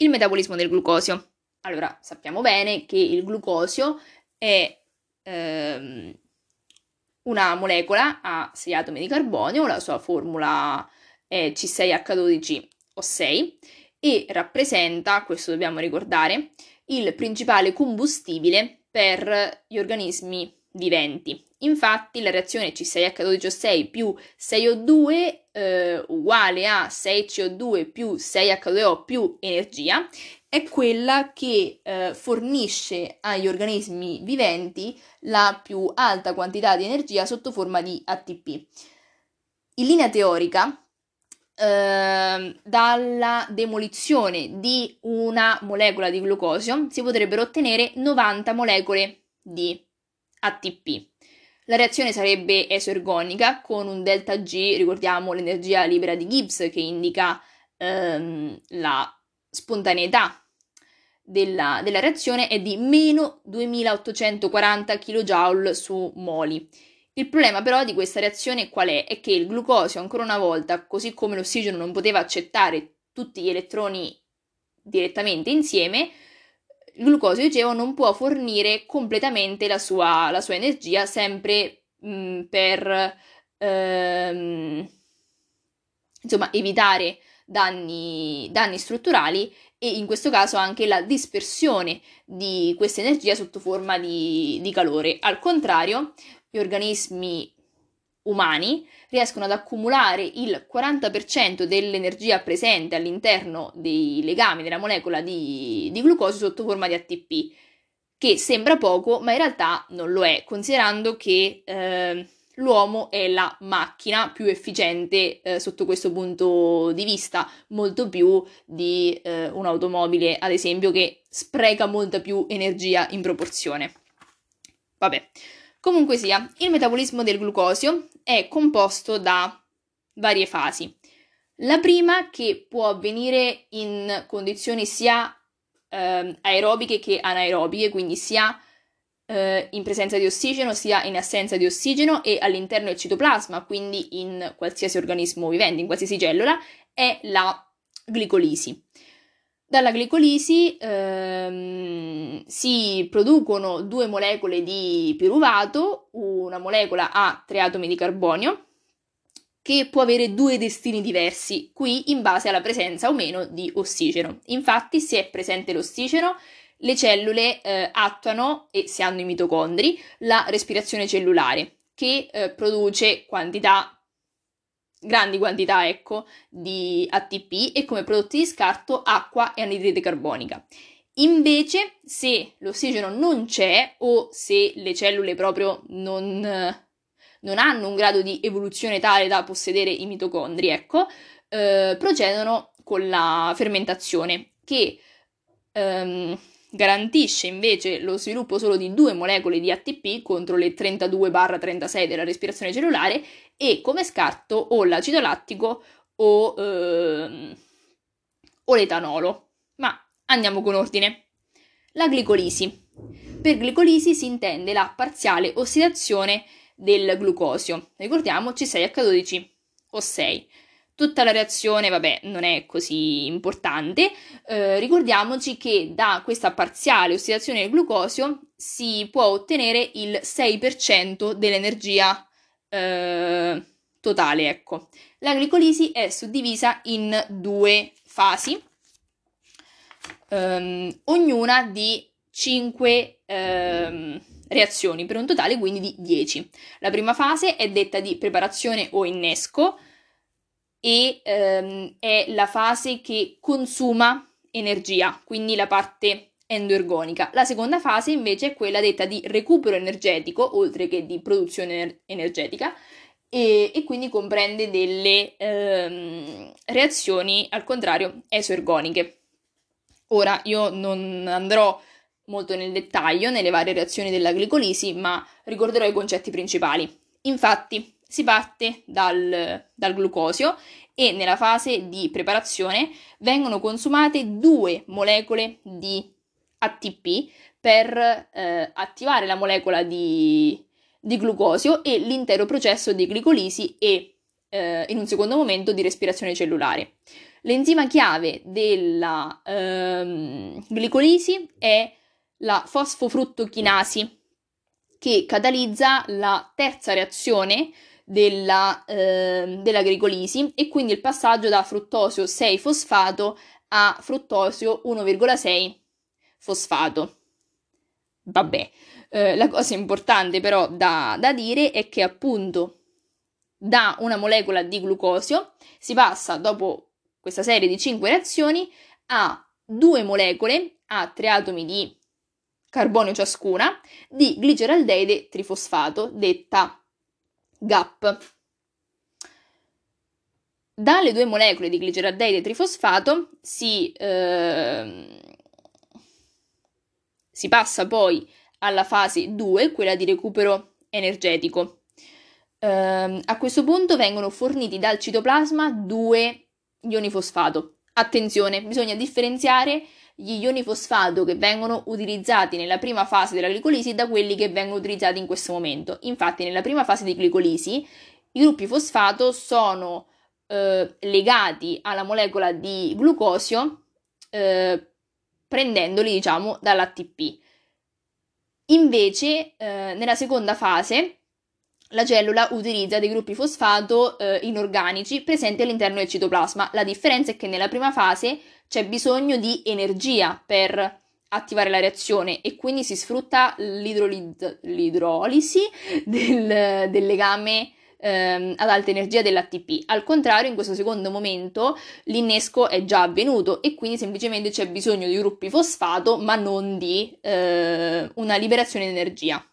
Il metabolismo del glucosio. Allora, sappiamo bene che il glucosio è ehm, una molecola a 6 atomi di carbonio, la sua formula è C6H12O6 e rappresenta, questo dobbiamo ricordare, il principale combustibile per gli organismi viventi. Infatti la reazione C6H12O6 più 6O2 eh, uguale a 6CO2 più 6H2O più energia è quella che eh, fornisce agli organismi viventi la più alta quantità di energia sotto forma di ATP. In linea teorica, eh, dalla demolizione di una molecola di glucosio si potrebbero ottenere 90 molecole di ATP. La reazione sarebbe esoergonica con un delta G, ricordiamo l'energia libera di Gibbs che indica ehm, la spontaneità della, della, reazione è di meno 2840 kJ su moli. Il problema però di questa reazione qual è? È che il glucosio ancora una volta, così come l'ossigeno non poteva accettare tutti gli elettroni direttamente insieme, il glucosio, dicevo, non può fornire completamente la sua, la sua energia sempre mh, mm, per ehm, insomma, evitare danni, danni strutturali e in questo caso anche la dispersione di questa energia sotto forma di, di calore. Al contrario, gli organismi umani riescono ad accumulare il 40% dell'energia presente all'interno dei legami della molecola di, di glucosio sotto forma di ATP, che sembra poco, ma in realtà non lo è, considerando che eh, l'uomo è la macchina più efficiente eh, sotto questo punto di vista, molto più di eh, un'automobile, ad esempio, che spreca molta più energia in proporzione. Vabbè. Comunque sia, il metabolismo del glucosio è composto da varie fasi. La prima che può avvenire in condizioni sia eh, aerobiche che anaerobiche, quindi sia eh, in presenza di ossigeno sia in assenza di ossigeno e all'interno del citoplasma, quindi in qualsiasi organismo vivente, in qualsiasi cellula, è la glicolisi. Dalla glicolisi ehm, si producono due molecole di piruvato, una molecola a tre atomi di carbonio, che può avere due destini diversi, qui in base alla presenza o meno di ossigeno. Infatti, se è presente l'ossigeno, le cellule eh, attuano, e se hanno i mitocondri, la respirazione cellulare, che eh, produce quantità grandi quantità ecco, di ATP e come prodotti di scarto acqua e anidride carbonica. Invece, se l'ossigeno non c'è o se le cellule proprio non, non hanno un grado di evoluzione tale da possedere i mitocondri, ecco, eh, procedono con la fermentazione che ehm, garantisce invece lo sviluppo solo di due molecole di ATP contro le 32-36 della respirazione cellulare e come scarto o l'acido lattico o, ehm, o l'etanolo. Ma andiamo con ordine. La glicolisi. Per glicolisi si intende la parziale ossidazione del glucosio. Ricordiamo C6H12O6. Tutta la reazione, vabbè, non è così importante. Eh, ricordiamoci che da questa parziale ossidazione del glucosio si può ottenere il 6% dell'energia eh, totale, ecco. La glicolisi è suddivisa in due fasi, ehm, ognuna di 5 ehm, reazioni, per un totale quindi di 10. La prima fase è detta di preparazione o innesco e ehm, è la fase che consuma energia, quindi la parte endoergonica. La seconda fase invece è quella detta di recupero energetico, oltre che di produzione energetica, e, e quindi comprende delle ehm, reazioni al contrario esoergoniche. Ora io non andrò molto nel dettaglio nelle varie reazioni della glicolisi, ma ricorderò i concetti principali. Infatti, si parte dal, dal glucosio e nella fase di preparazione vengono consumate due molecole di ATP per eh, attivare la molecola di, di, glucosio e l'intero processo di glicolisi e eh, in un secondo momento di respirazione cellulare. L'enzima chiave della ehm, glicolisi è la fosfofruttochinasi, che catalizza la terza reazione della, eh, della glicolisi e quindi il passaggio da fruttosio 6-fosfato a fruttosio 1,6 fosfato. Vabbè, eh, la cosa importante però da, da dire è che appunto da una molecola di glucosio si passa dopo questa serie di 5 reazioni a due molecole a tre atomi di carbonio ciascuna di gliceraldeide trifosfato, detta GAP. Dalle due molecole di gliceraldeide trifosfato si, eh, si passa poi alla fase 2, quella di recupero energetico. Eh, a questo punto vengono forniti dal citoplasma due ioni fosfato. Attenzione, bisogna differenziare gli ioni fosfato che vengono utilizzati nella prima fase della glicolisi da quelli che vengono utilizzati in questo momento. Infatti, nella prima fase di glicolisi i gruppi fosfato sono eh, legati alla molecola di glucosio eh, prendendoli, diciamo, dall'ATP. Invece, eh, nella seconda fase, la cellula utilizza dei gruppi fosfato eh, inorganici presenti all'interno del citoplasma. La differenza è che nella prima fase c'è bisogno di energia per attivare la reazione e quindi si sfrutta l'idrolisi del, del legame ehm, ad alta energia dell'ATP. Al contrario, in questo secondo momento l'innesco è già avvenuto e quindi semplicemente c'è bisogno di gruppi fosfato ma non di eh, una liberazione di energia.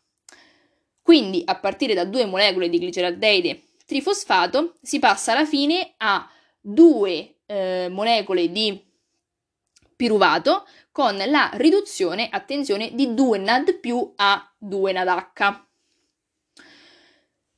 Quindi a partire da due molecole di gliceraldeide trifosfato si passa alla fine a due eh, molecole di piruvato con la riduzione, attenzione, di 2 NAD più a 2 NADH.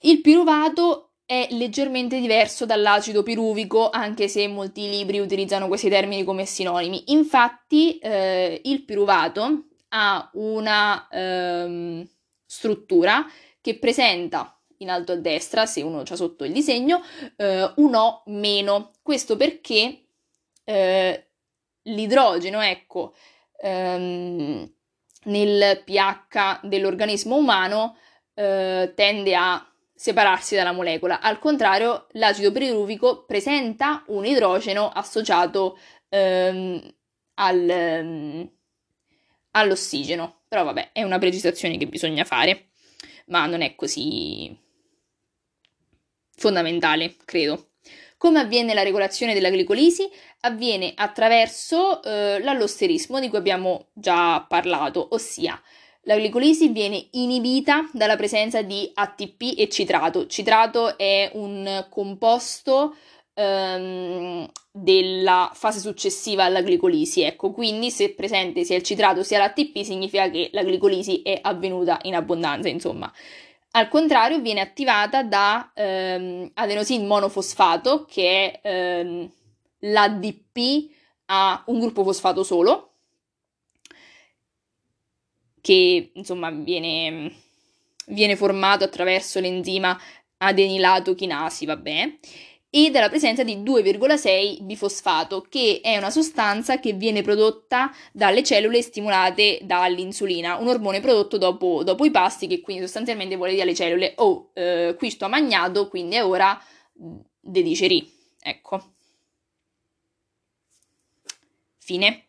Il piruvato è leggermente diverso dall'acido piruvico, anche se molti libri utilizzano questi termini come sinonimi. Infatti, eh, il piruvato ha una ehm, struttura che presenta in alto a destra, se uno c'ha sotto il disegno, eh, un O meno. Questo perché eh, l'idrogeno, ecco, ehm, nel pH dell'organismo umano eh, tende a separarsi dalla molecola. Al contrario, l'acido piruvico presenta un idrogeno associato ehm, al, ehm, all'ossigeno. Però vabbè, è una precisazione che bisogna fare, ma non è così fondamentale, credo. Come avviene la regolazione della glicolisi? Avviene attraverso eh, l'allosterismo di cui abbiamo già parlato, ossia la glicolisi viene inibita dalla presenza di ATP e citrato. Citrato è un composto ehm, della fase successiva alla glicolisi, ecco, quindi se è presente sia il citrato sia l'ATP significa che la glicolisi è avvenuta in abbondanza, insomma. Al contrario, viene attivata da ehm, adenosin monofosfato, che è ehm, l'ADP a un gruppo fosfato solo, che insomma viene, viene formato attraverso l'enzima adenilato chinasi, vabbè, e dalla presenza di 2,6 bifosfato, che è una sostanza che viene prodotta dalle cellule stimolate dall'insulina, un ormone prodotto dopo, dopo i pasti che quindi sostanzialmente vuole dire alle cellule oh, eh, qui sto mangiando, quindi è ora di digerì. Ecco. Fine.